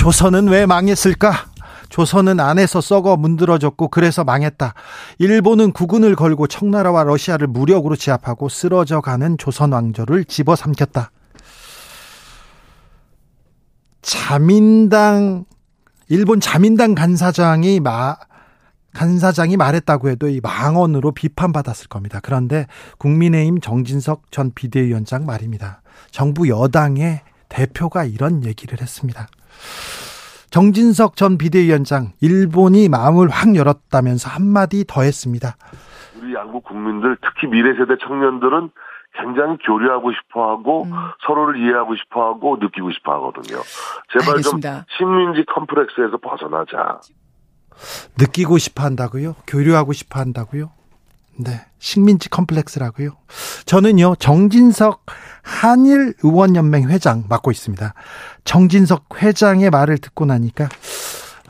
조선은 왜 망했을까? 조선은 안에서 썩어 문드러졌고 그래서 망했다. 일본은 국군을 걸고 청나라와 러시아를 무력으로 제압하고 쓰러져 가는 조선 왕조를 집어삼켰다. 자민당 일본 자민당 간사장이 마 간사장이 말했다고 해도 이 망언으로 비판받았을 겁니다. 그런데 국민의힘 정진석 전 비대위원장 말입니다. 정부 여당의 대표가 이런 얘기를 했습니다. 정진석 전 비대위원장 일본이 마음을 확 열었다면서 한마디 더 했습니다. 우리 양국 국민들 특히 미래 세대 청년들은 굉장히 교류하고 싶어하고 음. 서로를 이해하고 싶어하고 느끼고 싶어하거든요. 제발 알겠습니다. 좀 식민지 컴플렉스에서 벗어나자. 느끼고 싶어한다고요? 교류하고 싶어한다고요? 네, 식민지 컴플렉스라고요. 저는요 정진석 한일 의원연맹 회장 맡고 있습니다. 정진석 회장의 말을 듣고 나니까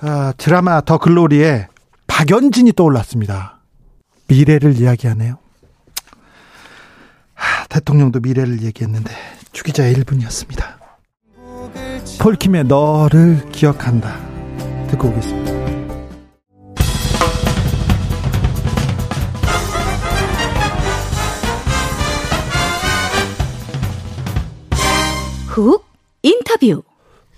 어, 드라마 더 글로리에 박연진이 떠올랐습니다. 미래를 이야기하네요. 하, 대통령도 미래를 얘기했는데 주기자의 1분이었습니다. 폴킴의 너를 기억한다. 듣고 오겠습니다. 훅 인터뷰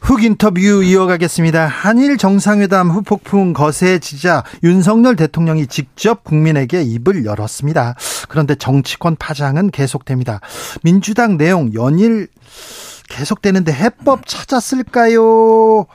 훅 인터뷰 이어가겠습니다. 한일 정상회담 후폭풍 거세지자 윤석열 대통령이 직접 국민에게 입을 열었습니다. 그런데 정치권 파장은 계속됩니다. 민주당 내용 연일 계속되는데 해법 찾았을까요?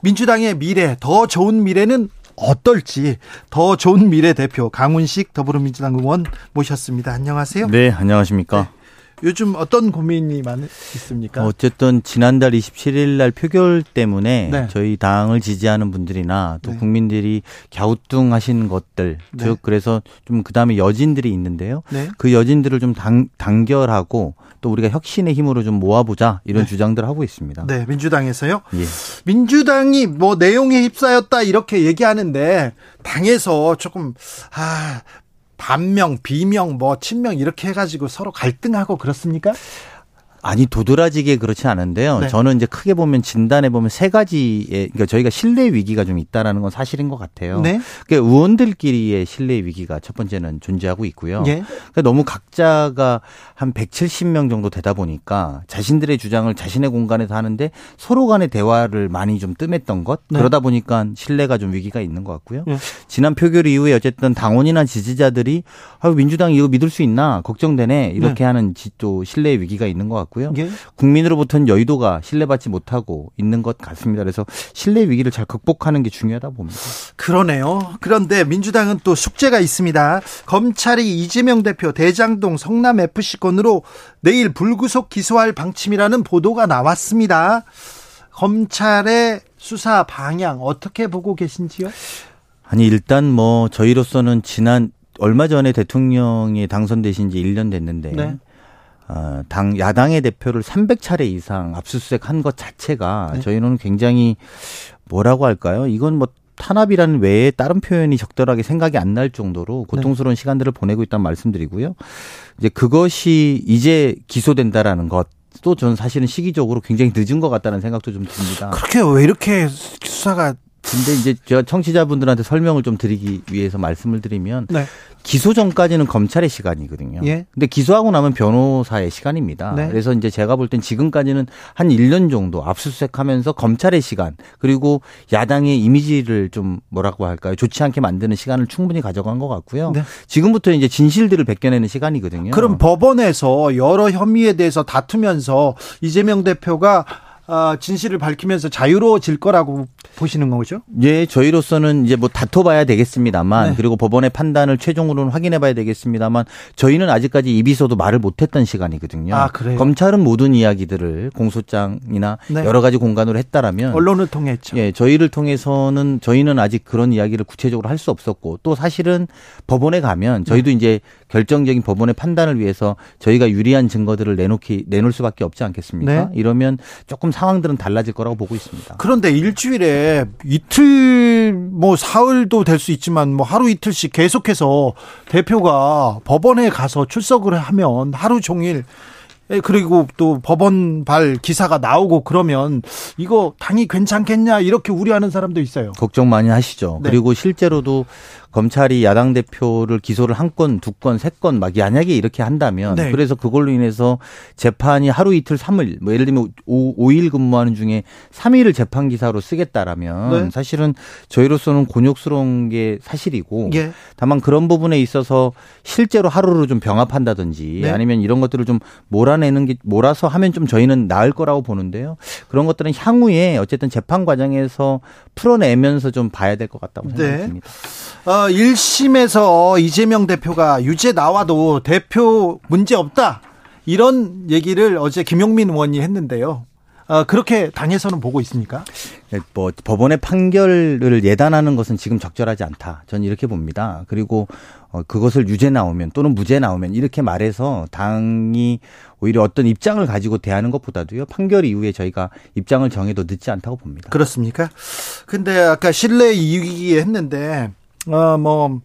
민주당의 미래, 더 좋은 미래는 어떨지 더 좋은 미래 대표 강훈식 더불어민주당 의원 모셨습니다. 안녕하세요. 네, 안녕하십니까. 네. 요즘 어떤 고민이 많 있습니까? 어쨌든 지난달 27일 날 표결 때문에 네. 저희 당을 지지하는 분들이나 또 네. 국민들이 갸우뚱하신 것들 네. 즉 그래서 좀 그다음에 여진들이 있는데요. 네. 그 여진들을 좀 당, 단결하고 또 우리가 혁신의 힘으로 좀 모아보자 이런 네. 주장들을 하고 있습니다. 네, 민주당에서요. 예. 민주당이 뭐 내용에 휩싸였다 이렇게 얘기하는데 당에서 조금 아 반명, 비명, 뭐 친명 이렇게 해가지고 서로 갈등하고 그렇습니까? 아니 도드라지게 그렇지 않은데요. 네. 저는 이제 크게 보면 진단해 보면 세 가지의 그러니까 저희가 신뢰 위기가 좀 있다라는 건 사실인 것 같아요. 네. 그러니까 의원들끼리의 신뢰 위기가 첫 번째는 존재하고 있고요. 네. 그러니까 너무 각자가 한 170명 정도 되다 보니까 자신들의 주장을 자신의 공간에서 하는데 서로 간의 대화를 많이 좀 뜸했던 것 네. 그러다 보니까 신뢰가 좀 위기가 있는 것 같고요. 네. 지난 표결 이후에 어쨌든 당원이나 지지자들이 아 민주당 이거 믿을 수 있나 걱정되네 이렇게 네. 하는 또 신뢰 위기가 있는 것 같고. 같고요. 예? 국민으로부터는 여의도가 신뢰받지 못하고 있는 것 같습니다. 그래서 신뢰 위기를 잘 극복하는 게 중요하다 봅니다. 그러네요. 그런데 민주당은 또 숙제가 있습니다. 검찰이 이재명 대표 대장동 성남 FC 건으로 내일 불구속 기소할 방침이라는 보도가 나왔습니다. 검찰의 수사 방향 어떻게 보고 계신지요? 아니 일단 뭐 저희로서는 지난 얼마 전에 대통령이 당선되신 지 1년 됐는데 네. 어, 당 야당의 대표를 300차례 이상 압수수색한 것 자체가 네. 저희는 굉장히 뭐라고 할까요? 이건 뭐 탄압이라는 외에 다른 표현이 적절하게 생각이 안 날 정도로 고통스러운 네. 시간들을 보내고 있다는 말씀드리고요. 이제 그것이 이제 기소된다라는 것. 또 저는 사실은 시기적으로 굉장히 늦은 것 같다는 생각도 좀 듭니다. 그렇게 왜 이렇게 수사가 근데 이제 제가 청취자분들한테 설명을 좀 드리기 위해서 말씀을 드리면 네. 기소 전까지는 검찰의 시간이거든요. 예. 근데 기소하고 나면 변호사의 시간입니다. 네. 그래서 이제 제가 볼 땐 지금까지는 한 1년 정도 압수수색하면서 검찰의 시간 그리고 야당의 이미지를 좀 뭐라고 할까요? 좋지 않게 만드는 시간을 충분히 가져간 것 같고요. 네. 지금부터 이제 진실들을 벗겨내는 시간이거든요. 그럼 법원에서 여러 혐의에 대해서 다투면서 이재명 대표가 어, 진실을 밝히면서 자유로워질 거라고 보시는 거죠? 예, 저희로서는 이제 뭐 다퉈봐야 되겠습니다만 네. 그리고 법원의 판단을 최종으로는 확인해봐야 되겠습니다만 저희는 아직까지 입이서도 말을 못했던 시간이거든요. 아, 그래요? 검찰은 모든 이야기들을 공소장이나 네. 여러 가지 공간으로 했다라면 언론을 통했죠. 예, 저희를 통해서는 저희는 아직 그런 이야기를 구체적으로 할 수 없었고 또 사실은 법원에 가면 저희도 네. 이제 결정적인 법원의 판단을 위해서 저희가 유리한 증거들을 내놓기 내놓을 수밖에 없지 않겠습니까? 네. 이러면 조금 상황들은 달라질 거라고 보고 있습니다. 그런데 일주일에 이틀 뭐 사흘도 될 수 있지만 뭐 하루 이틀씩 계속해서 대표가 법원에 가서 출석을 하면 하루 종일 예, 그리고 또 법원발 기사가 나오고 그러면 이거 당이 괜찮겠냐 이렇게 우려하는 사람도 있어요. 걱정 많이 하시죠. 네. 그리고 실제로도 검찰이 야당 대표를 기소를 한 건, 두 건, 세 건 막 만약에 이렇게 한다면 네. 그래서 그걸로 인해서 재판이 하루 이틀 삼일 뭐 예를 들면 오, 일 근무하는 중에 삼일을 재판 기사로 쓰겠다라면 네. 사실은 저희로서는 곤욕스러운 게 사실이고 예. 다만 그런 부분에 있어서 실제로 하루를 좀 병합한다든지 네. 아니면 이런 것들을 좀 몰아내는 게 몰아서 하면 좀 저희는 나을 거라고 보는데요. 그런 것들은 향후에 어쨌든 재판 과정에서 풀어내면서 좀 봐야 될 것 같다고 네. 생각합니다. 어, 1심에서 이재명 대표가 유죄 나와도 대표 문제 없다. 이런 얘기를 어제 김용민 의원이 했는데요. 어, 그렇게 당에서는 보고 있습니까? 네, 뭐 법원의 판결을 예단하는 것은 지금 적절하지 않다. 저는 이렇게 봅니다. 그리고 어, 그것을 유죄 나오면 또는 무죄 나오면 이렇게 말해서 당이 오히려 어떤 입장을 가지고 대하는 것보다도요 판결 이후에 저희가 입장을 정해도 늦지 않다고 봅니다. 그렇습니까? 근데 아까 신뢰 이익이 했는데 어, 뭐,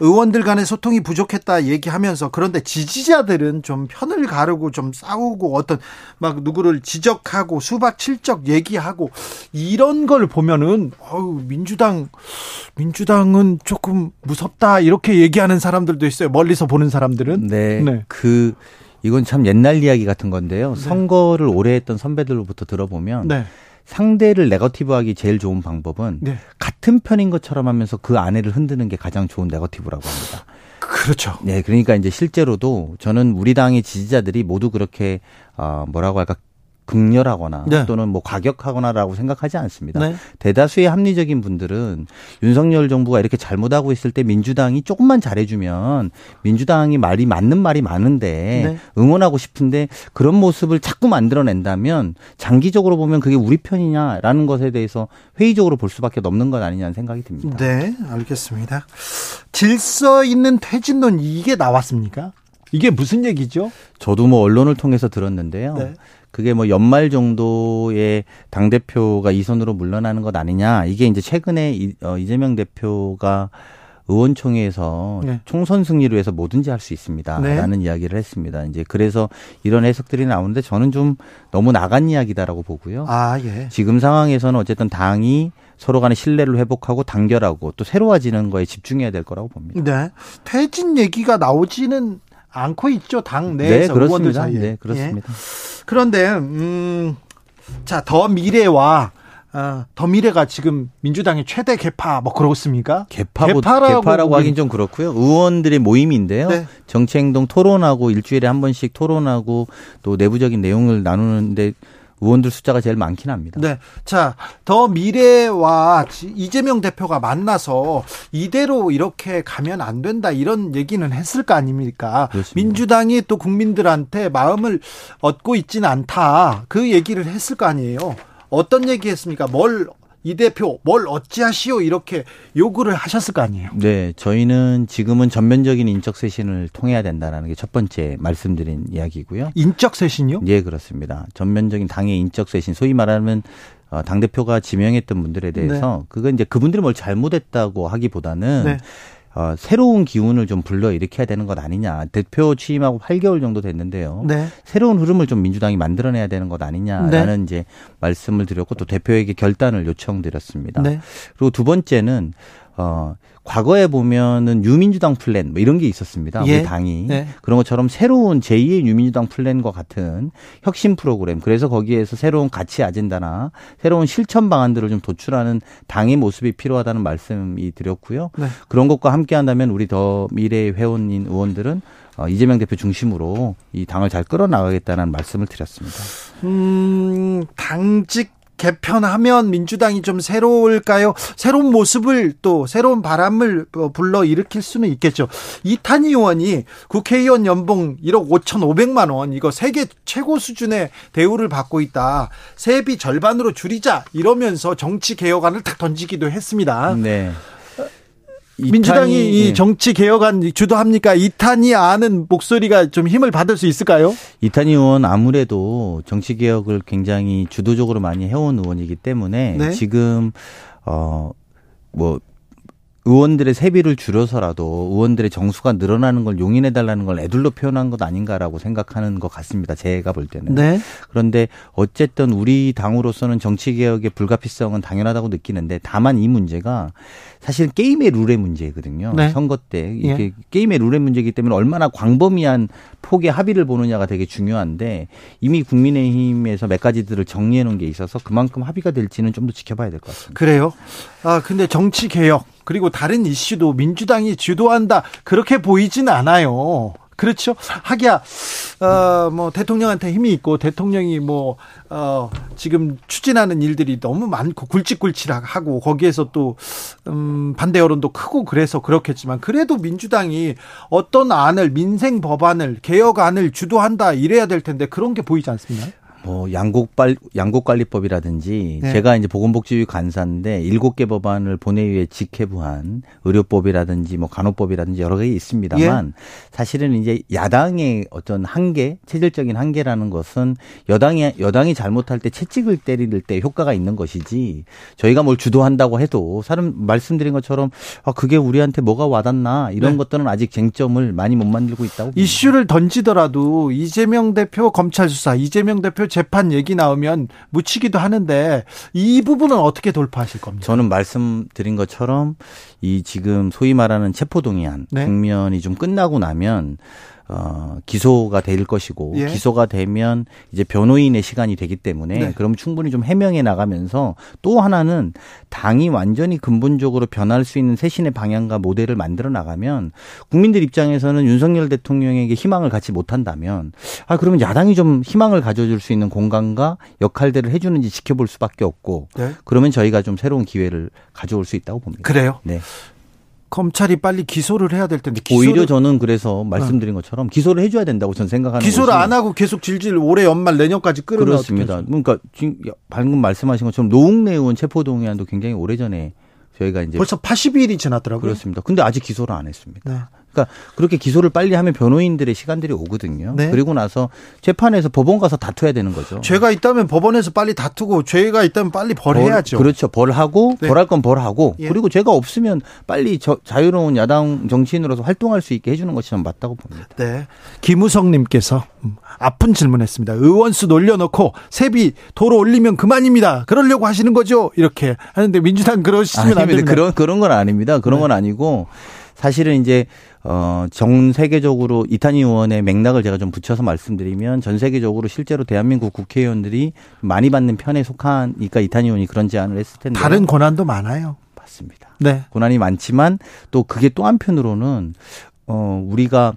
의원들 간의 소통이 부족했다 얘기하면서 그런데 지지자들은 좀 편을 가르고 좀 싸우고 어떤 막 누구를 지적하고 수박 칠적 얘기하고 이런 걸 보면은 어우 민주당 민주당은 조금 무섭다 이렇게 얘기하는 사람들도 있어요 멀리서 보는 사람들은 네, 네. 그 이건 참 옛날 이야기 같은 건데요 네. 선거를 오래 했던 선배들로부터 들어보면 네. 상대를 네거티브하기 제일 좋은 방법은 네. 같은 편인 것처럼 하면서 그 아내를 흔드는 게 가장 좋은 네거티브라고 합니다. 그렇죠. 네, 그러니까 이제 실제로도 저는 우리 당의 지지자들이 모두 그렇게 어 뭐라고 할까 극렬하거나 네. 또는 뭐 과격하거나라고 생각하지 않습니다. 네. 대다수의 합리적인 분들은 윤석열 정부가 이렇게 잘못하고 있을 때 민주당이 조금만 잘해주면 민주당이 말이 맞는 말이 많은데 네. 응원하고 싶은데 그런 모습을 자꾸 만들어낸다면 장기적으로 보면 그게 우리 편이냐라는 것에 대해서 회의적으로 볼 수밖에 없는 것 아니냐는 생각이 듭니다. 네, 알겠습니다. 질서 있는 퇴진론 이게 나왔습니까? 이게 무슨 얘기죠? 저도 뭐 언론을 통해서 들었는데요. 네. 그게 뭐 연말 정도에 당 대표가 이선으로 물러나는 것 아니냐. 이게 이제 최근에 이, 어, 이재명 대표가 의원총회에서 네. 총선 승리를 위해서 뭐든지 할 수 있습니다라는 네. 이야기를 했습니다. 이제 그래서 이런 해석들이 나오는데 저는 좀 너무 나간 이야기다라고 보고요. 아, 예. 지금 상황에서는 어쨌든 당이 서로 간의 신뢰를 회복하고 단결하고 또 새로워지는 거에 집중해야 될 거라고 봅니다. 네. 퇴진 얘기가 나오지는 않고 있죠. 당 네, 내에서 네, 의원들 사이에. 네, 그렇습니다. 예. 그런데 음, 자, 더 미래와 어, 더 미래가 지금 민주당의 최대 개파 뭐 그렇습니까? 개파 개파라고, 개파라고 하긴 좀 그렇고요. 의원들의 모임인데요. 네. 정치행동 토론하고 일주일에 한 번씩 토론하고 또 내부적인 내용을 나누는데 의원들 숫자가 제일 많긴 합니다. 네. 자, 더 미래와 이재명 대표가 만나서 이대로 이렇게 가면 안 된다 이런 얘기는 했을 거 아닙니까? 그렇습니다. 민주당이 또 국민들한테 마음을 얻고 있지는 않다. 그 얘기를 했을 거 아니에요. 어떤 얘기 했습니까? 뭘 이 대표 뭘 어찌하시오 이렇게 요구를 하셨을 거 아니에요. 네, 저희는 지금은 전면적인 인적 쇄신을 통해야 된다는 게 첫 번째 말씀드린 이야기고요. 인적 쇄신요? 네, 그렇습니다. 전면적인 당의 인적 쇄신, 소위 말하면 어, 당 대표가 지명했던 분들에 대해서 네. 그건 이제 그분들이 뭘 잘못했다고 하기보다는. 네. 어, 새로운 기운을 좀 불러 일으켜야 되는 것 아니냐. 대표 취임하고 8개월 정도 됐는데요. 네. 새로운 흐름을 좀 민주당이 만들어내야 되는 것 아니냐라는 네. 이제 말씀을 드렸고 또 대표에게 결단을 요청드렸습니다. 네. 그리고 두 번째는 어, 과거에 보면은 유민주당 플랜 뭐 이런 게 있었습니다. 예. 우리 당이 네. 그런 것처럼 새로운 제2의 유민주당 플랜과 같은 혁신 프로그램 그래서 거기에서 새로운 가치 아젠다나 새로운 실천 방안들을 좀 도출하는 당의 모습이 필요하다는 말씀이 드렸고요. 네. 그런 것과 함께 한다면 우리 더 미래 회원인 의원들은 어, 이재명 대표 중심으로 이 당을 잘 끌어나가겠다는 말씀을 드렸습니다. 음, 당직 개편하면 민주당이 좀 새로울까요? 새로운 모습을 또 새로운 바람을 어, 불러 일으킬 수는 있겠죠. 이탄 의원이 국회의원 연봉 1억 5천5백만 원 이거 세계 최고 수준의 대우를 받고 있다. 세비 절반으로 줄이자 이러면서 정치 개혁안을 탁 던지기도 했습니다. 네. 민주당이 이 예. 정치 개혁안 주도합니까? 이탄이 아는 목소리가 좀 힘을 받을 수 있을까요? 이탄 의원 아무래도 정치 개혁을 굉장히 주도적으로 많이 해온 의원이기 때문에 네? 지금 어뭐 의원들의 세비를 줄여서라도 의원들의 정수가 늘어나는 걸 용인해 달라는 걸 애들로 표현한 것 아닌가라고 생각하는 것 같습니다. 제가 볼 때는. 네. 그런데 어쨌든 우리 당으로서는 정치 개혁의 불가피성은 당연하다고 느끼는데 다만 이 문제가 사실 게임의 룰의 문제거든요. 네. 선거 때 이게 예. 게임의 룰의 문제이기 때문에 얼마나 광범위한 폭의 합의를 보느냐가 되게 중요한데 이미 국민의힘에서 몇 가지들을 정리해 놓은 게 있어서 그만큼 합의가 될지는 좀 더 지켜봐야 될 것 같습니다. 그래요? 아 근데 정치 개혁 그리고 다른 이슈도 민주당이 주도한다 그렇게 보이지는 않아요. 그렇죠. 하기야 어뭐 대통령한테 힘이 있고 대통령이 뭐어 지금 추진하는 일들이 너무 많고 굵직굵직하고 거기에서 또 음, 반대 여론도 크고 그래서 그렇겠지만 그래도 민주당이 어떤 안을 민생 법안을 개혁안을 주도한다 이래야 될 텐데 그런 게 보이지 않습니까? 뭐 양곡발 양곡관리법이라든지 네. 제가 이제 보건복지위 간사인데 일곱 개 법안을 본회의에 직회부한 의료법이라든지 뭐 간호법이라든지 여러 개 있습니다만 예. 사실은 이제 야당의 어떤 한계, 체질적인 한계라는 것은 여당이 여당이 잘못할 때 채찍을 때릴 때 효과가 있는 것이지 저희가 뭘 주도한다고 해도 사람 말씀드린 것처럼 아 그게 우리한테 뭐가 와닿나 이런 네. 것들은 아직 쟁점을 많이 못 만들고 있다고 이슈를 던지더라도 이재명 대표 검찰 수사, 이재명 대표 재판 얘기 나오면 묻히기도 하는데 이 부분은 어떻게 돌파하실 겁니까? 저는 말씀드린 것처럼 이 지금 소위 말하는 체포동의안 네. 국면이 좀 끝나고 나면 어, 기소가 될 것이고 예. 기소가 되면 이제 변호인의 시간이 되기 때문에 네. 그럼 충분히 좀 해명해 나가면서 또 하나는 당이 완전히 근본적으로 변할 수 있는 새신의 방향과 모델을 만들어 나가면 국민들 입장에서는 윤석열 대통령에게 희망을 갖지 못한다면 아 그러면 야당이 좀 희망을 가져줄 수 있는 공간과 역할들을 해주는지 지켜볼 수밖에 없고 네. 그러면 저희가 좀 새로운 기회를 가져올 수 있다고 봅니다. 그래요? 네. 검찰이 빨리 기소를 해야 될 텐데 오히려 저는 그래서 말씀드린 것처럼 기소를 해줘야 된다고 저는 생각하는 기소를 안 하고 계속 질질 올해 연말 내년까지 끌어내 그렇습니다. 그러니까 지금 방금 말씀하신 것처럼 노웅래 의원 체포동의안도 굉장히 오래 전에 저희가 이제 벌써 80일이 지났더라고요. 그렇습니다. 근데 아직 기소를 안 했습니다. 네. 그러니까 그렇게 기소를 빨리 하면 변호인들의 시간들이 오거든요. 네. 그리고 나서 재판에서 법원 가서 다투어야 되는 거죠. 죄가 있다면 법원에서 빨리 다투고 죄가 있다면 빨리 벌해야죠. 벌, 그렇죠. 벌하고 네. 벌할 건 벌하고 예. 그리고 죄가 없으면 빨리 저, 자유로운 야당 정치인으로서 활동할 수 있게 해주는 것이 전 맞다고 봅니다. 네. 김우성님께서 음, 아픈 질문했습니다. 의원수 놀려놓고 세비 도로 올리면 그만입니다. 그러려고 하시는 거죠? 이렇게 하는데 민주당 그러시면 안 됩니다. 그런 그런 건 아닙니다. 그런 네. 건 아니고 사실은 이제 어, 전 세계적으로 이탄희 의원의 맥락을 제가 좀 붙여서 말씀드리면 전 세계적으로 실제로 대한민국 국회의원들이 많이 받는 편에 속하니까 이탄희 의원이 그런 제안을 했을 텐데 다른 권한도 많아요. 맞습니다. 네. 권한이 많지만 또 그게 또 한편으로는 어, 우리가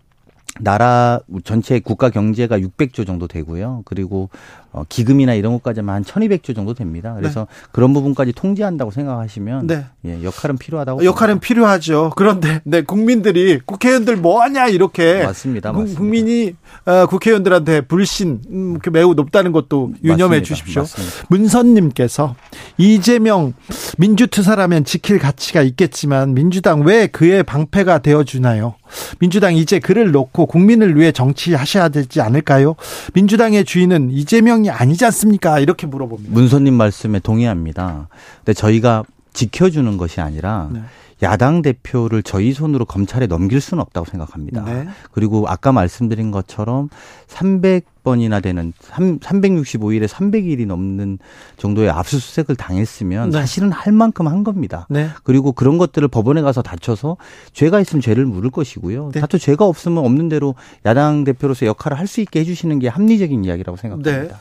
나라 전체 국가 경제가 600조 정도 되고요. 그리고 어, 기금이나 이런 것까지만 한 1200조 정도 됩니다. 그래서 네. 그런 부분까지 통제한다고 생각하시면 네. 예, 역할은 필요하다고 역할은 봅니다. 필요하죠. 그런데 네, 국민들이 국회의원들 뭐 하냐 이렇게 맞습니다. 맞습니다. 국민이 어, 국회의원들한테 불신 음, 매우 높다는 것도 유념해 맞습니다. 주십시오. 맞습니다. 문선 님께서 이재명 민주투사라면 지킬 가치가 있겠지만 민주당 왜 그의 방패가 되어 주나요? 민주당 이제 그를 놓고 국민을 위해 정치하셔야 되지 않을까요? 민주당의 주인은 이재명 이 아니지 않습니까? 이렇게 물어봅니다. 문선님 말씀에 동의합니다. 근데 저희가 지켜주는 것이 아니라 네. 야당 대표를 저희 손으로 검찰에 넘길 수는 없다고 생각합니다. 네. 그리고 아까 말씀드린 것처럼 300번이나 되는 3, 365일에 300일이 넘는 정도의 압수수색을 당했으면 네. 사실은 할 만큼 한 겁니다. 네. 그리고 그런 것들을 법원에 가서 다쳐서 죄가 있으면 죄를 물을 것이고요. 네. 다투 죄가 없으면 없는 대로 야당 대표로서 역할을 할 수 있게 해주시는 게 합리적인 이야기라고 생각합니다.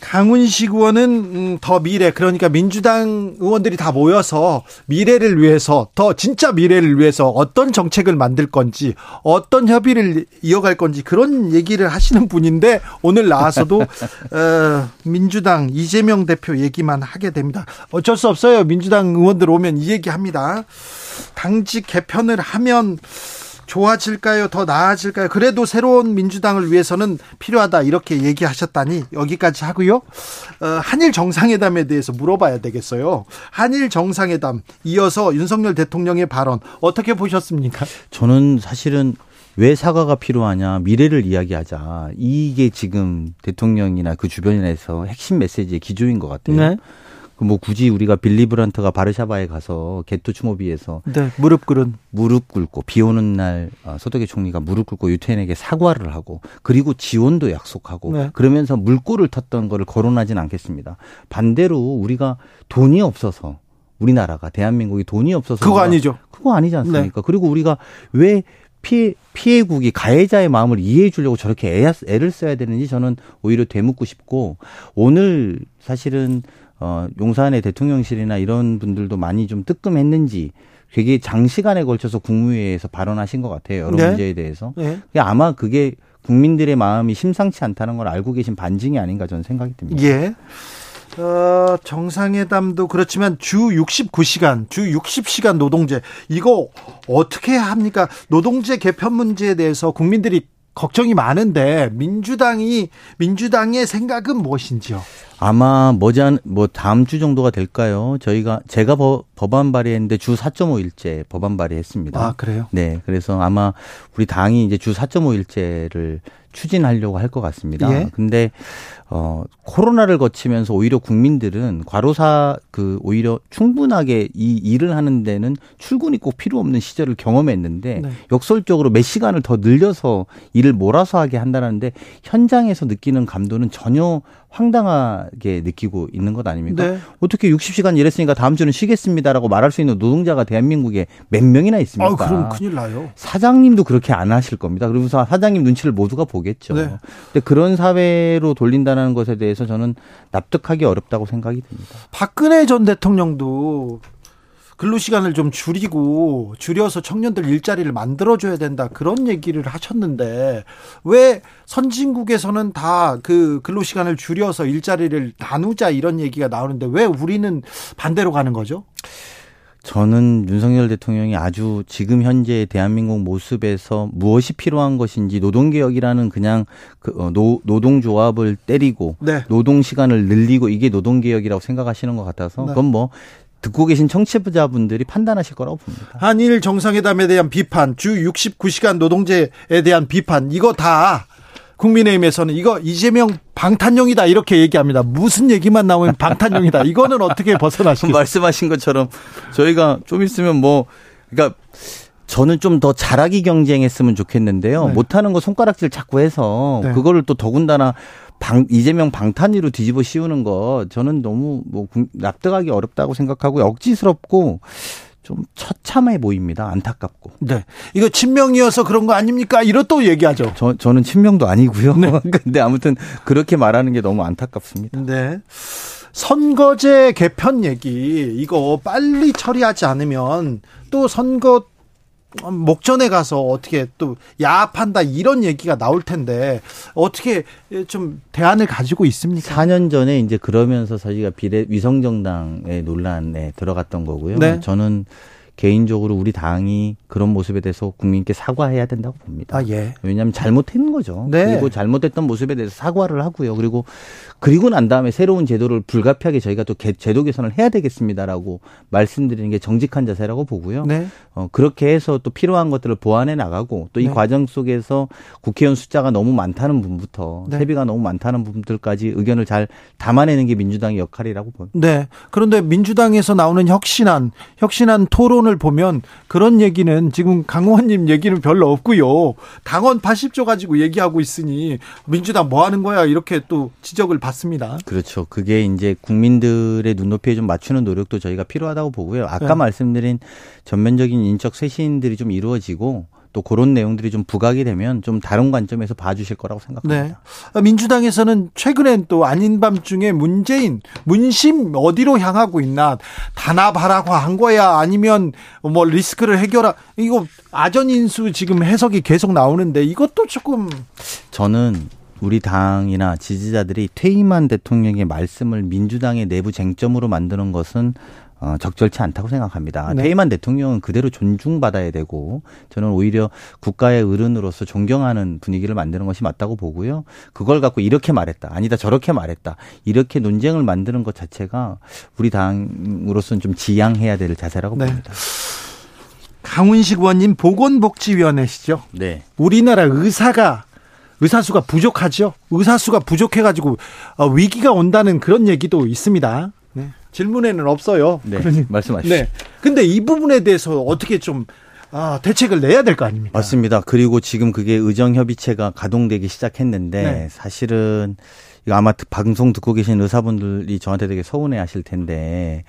네. 강훈식 의원은 음, 더 미래 그러니까 민주당 의원들이 다 모여서 미래를 위해서 더 진짜 미래를 위해서 어떤 정책을 만들 건지 어떤 협의를 이어갈 건지 그런 얘기를 하시는 분인데 오늘 나와서도 어, 민주당 이재명 대표 얘기만 하게 됩니다. 어쩔 수 없어요. 민주당 의원들 오면 이 얘기합니다. 당직 개편을 하면 좋아질까요? 더 나아질까요? 그래도 새로운 민주당을 위해서는 필요하다 이렇게 얘기하셨다니 여기까지 하고요. 어, 한일 정상회담에 대해서 물어봐야 되겠어요. 한일 정상회담 이어서 윤석열 대통령의 발언 어떻게 보셨습니까? 저는 사실은 왜 사과가 필요하냐 미래를 이야기하자 이게 지금 대통령이나 그 주변에서 핵심 메시지의 기조인 것 같아요. 네. 뭐 굳이 우리가 빌리 브란트가 바르샤바에 가서 게토 추모비에서 네, 무릎 꿇은 무릎 꿇고 비 오는 날 어, 소득의 총리가 무릎 꿇고 유태인에게 사과를 하고 그리고 지원도 약속하고 네. 그러면서 물꼬를 텄던 거를 거론하진 않겠습니다. 반대로 우리가 돈이 없어서 우리나라가 대한민국이 돈이 없어서 그거 아니죠. 그거 아니지 않습니까? 네. 그리고 우리가 왜 피해 피해국이 가해자의 마음을 이해해 주려고 저렇게 애, 애를 써야 되는지 저는 오히려 되묻고 싶고 오늘 사실은 어, 용산의 대통령실이나 이런 분들도 많이 좀 뜨끔했는지 되게 장시간에 걸쳐서 국무회의에서 발언하신 것 같아요. 여러 네. 문제에 대해서. 네. 아마 그게 국민들의 마음이 심상치 않다는 걸 알고 계신 반증이 아닌가 저는 생각이 듭니다. 예. 어, 정상회담도 그렇지만 주 69시간, 주 60시간 노동제 이거 어떻게 합니까? 노동제 개편 문제에 대해서 국민들이 걱정이 많은데 민주당이 민주당의 생각은 무엇인지요? 아마 머지않 뭐 다음 주 정도가 될까요? 저희가 제가 법, 법안 발의했는데 주 4.5일째 법안 발의했습니다. 아 그래요? 네, 그래서 아마 우리 당이 이제 주 4.5일째를 추진하려고 할 것 같습니다. 예? 근데 어 코로나를 거치면서 오히려 국민들은 과로사 그 오히려 충분하게 이 일을 하는 데는 출근이 꼭 필요 없는 시절을 경험했는데 네. 역설적으로 몇 시간을 더 늘려서 일을 몰아서 하게 한다는데 현장에서 느끼는 감도는 전혀 황당하게 느끼고 있는 것 아닙니까? 네. 어떻게 60시간 일했으니까 다음 주는 쉬겠습니다라고 말할 수 있는 노동자가 대한민국에 몇 명이나 있습니까? 아, 그럼 큰일 나요. 사장님도 그렇게 안 하실 겁니다. 그러면서 사장님 눈치를 모두가 보겠죠. 네. 근데 그런 사회로 돌린다는 것에 대해서 저는 납득하기 어렵다고 생각이 듭니다. 박근혜 전 대통령도 근로 시간을 좀 줄이고 줄여서 청년들 일자리를 만들어 줘야 된다 그런 얘기를 하셨는데 왜 선진국에서는 다 그 근로 시간을 줄여서 일자리를 나누자 이런 얘기가 나오는데 왜 우리는 반대로 가는 거죠? 저는 윤석열 대통령이 아주 지금 현재 대한민국 모습에서 무엇이 필요한 것인지 노동개혁이라는 그냥 그 어, 노, 노동조합을 때리고 네. 노동 시간을 늘리고 이게 노동개혁이라고 생각하시는 것 같아서 네. 그건 뭐 듣고 계신 청취자분들이 판단하실 거라고 봅니다. 한일 정상회담에 대한 비판, 주 69시간 노동제에 대한 비판, 이거 다 국민의힘에서는 이거 이재명 방탄용이다 이렇게 얘기합니다. 무슨 얘기만 나오면 방탄용이다. 이거는 어떻게 벗어나시겠어요? 말씀하신 것처럼 저희가 좀 있으면 뭐 그러니까 저는 좀 더 잘하기 경쟁했으면 좋겠는데요. 네. 못하는 거 손가락질 자꾸 해서 네. 그거를 또 더군다나 방, 이재명 방탄위로 뒤집어 씌우는 거 저는 너무 뭐 납득하기 어렵다고 생각하고 억지스럽고 좀 처참해 보입니다. 안타깝고. 네. 이거 친명이어서 그런 거 아닙니까? 이런 또 얘기하죠. 저, 저는 친명도 아니고요. 네. 근데 아무튼 그렇게 말하는 게 너무 안타깝습니다. 네. 선거제 개편 얘기 이거 빨리 처리하지 않으면 또 선거 목전에 가서 어떻게 또 야합한다 이런 얘기가 나올 텐데 어떻게 좀 대안을 가지고 있습니까? 4년 전에 이제 그러면서 저희가 비례 위성정당의 논란에 들어갔던 거고요. 네. 저는 개인적으로 우리 당이 그런 모습에 대해서 국민께 사과해야 된다고 봅니다. 아, 예. 왜냐하면 잘못했는 거죠. 네. 그리고 잘못했던 모습에 대해서 사과를 하고요. 그리고 그리고 난 다음에 새로운 제도를 불가피하게 저희가 또 제도 개선을 해야 되겠습니다라고 말씀드리는 게 정직한 자세라고 보고요. 네. 어, 그렇게 해서 또 필요한 것들을 보완해 나가고 또이 네. 과정 속에서 국회의원 숫자가 너무 많다는 부분부터 네. 세비가 너무 많다는 부분들까지 의견을 잘 담아내는 게 민주당의 역할이라고 봅니다. 네. 그런데 민주당에서 나오는 혁신안, 혁신안 토론을 보면 그런 얘기는 지금 강호원님 얘기는 별로 없고요. 당원 80조 가지고 얘기하고 있으니 민주당 뭐 하는 거야 이렇게 또 지적을 받. 같습니다. 그렇죠. 그게 이제 국민들의 눈높이에 좀 맞추는 노력도 저희가 필요하다고 보고요. 아까 네. 말씀드린 전면적인 인적 쇄신들이 좀 이루어지고 또 그런 내용들이 좀 부각이 되면 좀 다른 관점에서 봐주실 거라고 생각합니다. 네. 민주당에서는 최근엔 또 아닌 밤중에 문재인 문심 어디로 향하고 있나 단합하라고 한 거야 아니면 뭐 리스크를 해결하 이거 아전 인수 지금 해석이 계속 나오는데 이것도 조금 저는 우리 당이나 지지자들이 퇴임한 대통령의 말씀을 민주당의 내부 쟁점으로 만드는 것은 어, 적절치 않다고 생각합니다. 네. 퇴임한 대통령은 그대로 존중받아야 되고 저는 오히려 국가의 어른으로서 존경하는 분위기를 만드는 것이 맞다고 보고요. 그걸 갖고 이렇게 말했다. 아니다. 저렇게 말했다. 이렇게 논쟁을 만드는 것 자체가 우리 당으로서는 좀 지양해야 될 자세라고 네. 봅니다. 강훈식 의원님 보건복지위원회시죠? 네. 우리나라 의사가 의사수가 부족하죠. 의사수가 부족해가지고 어, 위기가 온다는 그런 얘기도 있습니다. 네. 질문에는 없어요. 네. 그러니, 말씀하시죠. 네. 근데 이 부분에 대해서 어떻게 좀 아, 대책을 내야 될 거 아닙니까? 맞습니다. 그리고 지금 그게 의정협의체가 가동되기 시작했는데 네. 사실은 이거 아마 방송 듣고 계신 의사분들이 저한테 되게 서운해 하실 텐데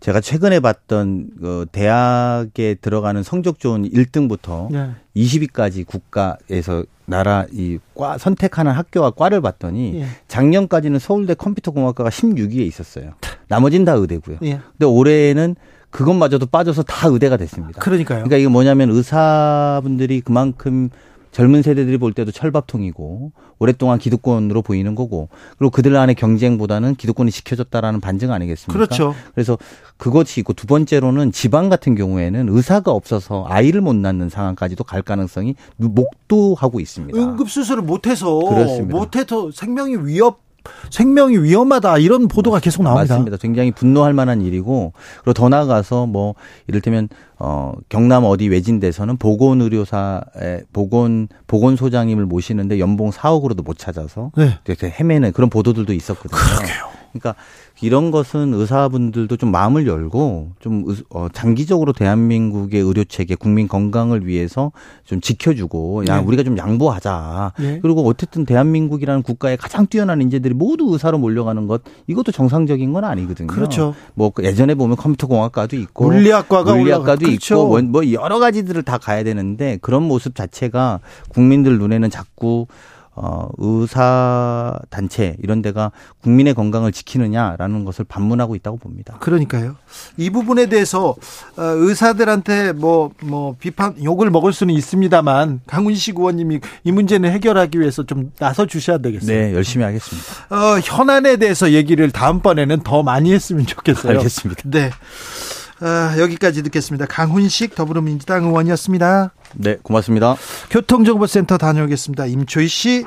제가 최근에 봤던 그 대학에 들어가는 성적 좋은 1등부터 네. 20위까지 국가에서 나라 이 과 선택하는 학교와 과를 봤더니 예. 작년까지는 서울대 컴퓨터공학과가 16위에 있었어요. 나머진 다 의대고요. 예. 근데 올해는 그것마저도 빠져서 다 의대가 됐습니다. 그러니까요. 그러니까 이게 뭐냐면 의사분들이 그만큼 젊은 세대들이 볼 때도 철밥통이고 오랫동안 기득권으로 보이는 거고 그리고 그들 안의 경쟁보다는 기득권이 지켜졌다라는 반증 아니겠습니까? 그렇죠. 그래서 그것이 있고 두 번째로는 지방 같은 경우에는 의사가 없어서 아이를 못 낳는 상황까지도 갈 가능성이 목도하고 있습니다. 응급 수술을 못해서. 못해서 생명이 위협 생명이 위험하다 이런 보도가 계속 나옵니다. 맞습니다. 굉장히 분노할 만한 일이고 그리고 더 나아가서 뭐 이를테면 어 경남 어디 외진 데서는 보건 의료사의 보건 보건 소장님을 모시는데 연봉 4억으로도 못 찾아서 네. 헤매는 그런 보도들도 있었거든요. 그러게요. 그러니까 이런 것은 의사분들도 좀 마음을 열고 좀 어, 장기적으로 대한민국의 의료 체계, 국민 건강을 위해서 좀 지켜주고 야 네. 우리가 좀 양보하자. 네. 그리고 어쨌든 대한민국이라는 국가의 가장 뛰어난 인재들이 모두 의사로 몰려가는 것 이것도 정상적인 건 아니거든요. 그렇죠. 뭐그 예전에 보면 컴퓨터 공학과도 있고 물리학과가 물리학과도 그렇죠. 있고 뭐, 뭐 여러 가지들을 다 가야 되는데 그런 모습 자체가 국민들 눈에는 자꾸 어, 의사 단체 이런 데가 국민의 건강을 지키느냐라는 것을 반문하고 있다고 봅니다. 그러니까요. 이 부분에 대해서 어, 의사들한테 뭐뭐 뭐 비판 욕을 먹을 수는 있습니다만 강훈식 의원님이 이 문제는 해결하기 위해서 좀 나서 주셔야 되겠어요. 네, 열심히 하겠습니다. 어, 현안에 대해서 얘기를 다음번에는 더 많이 했으면 좋겠어요. 알겠습니다. 네. 어, 여기까지 듣겠습니다. 강훈식 더불어민주당 의원이었습니다. 네, 고맙습니다. 교통정보센터 다녀오겠습니다. 임초희 씨.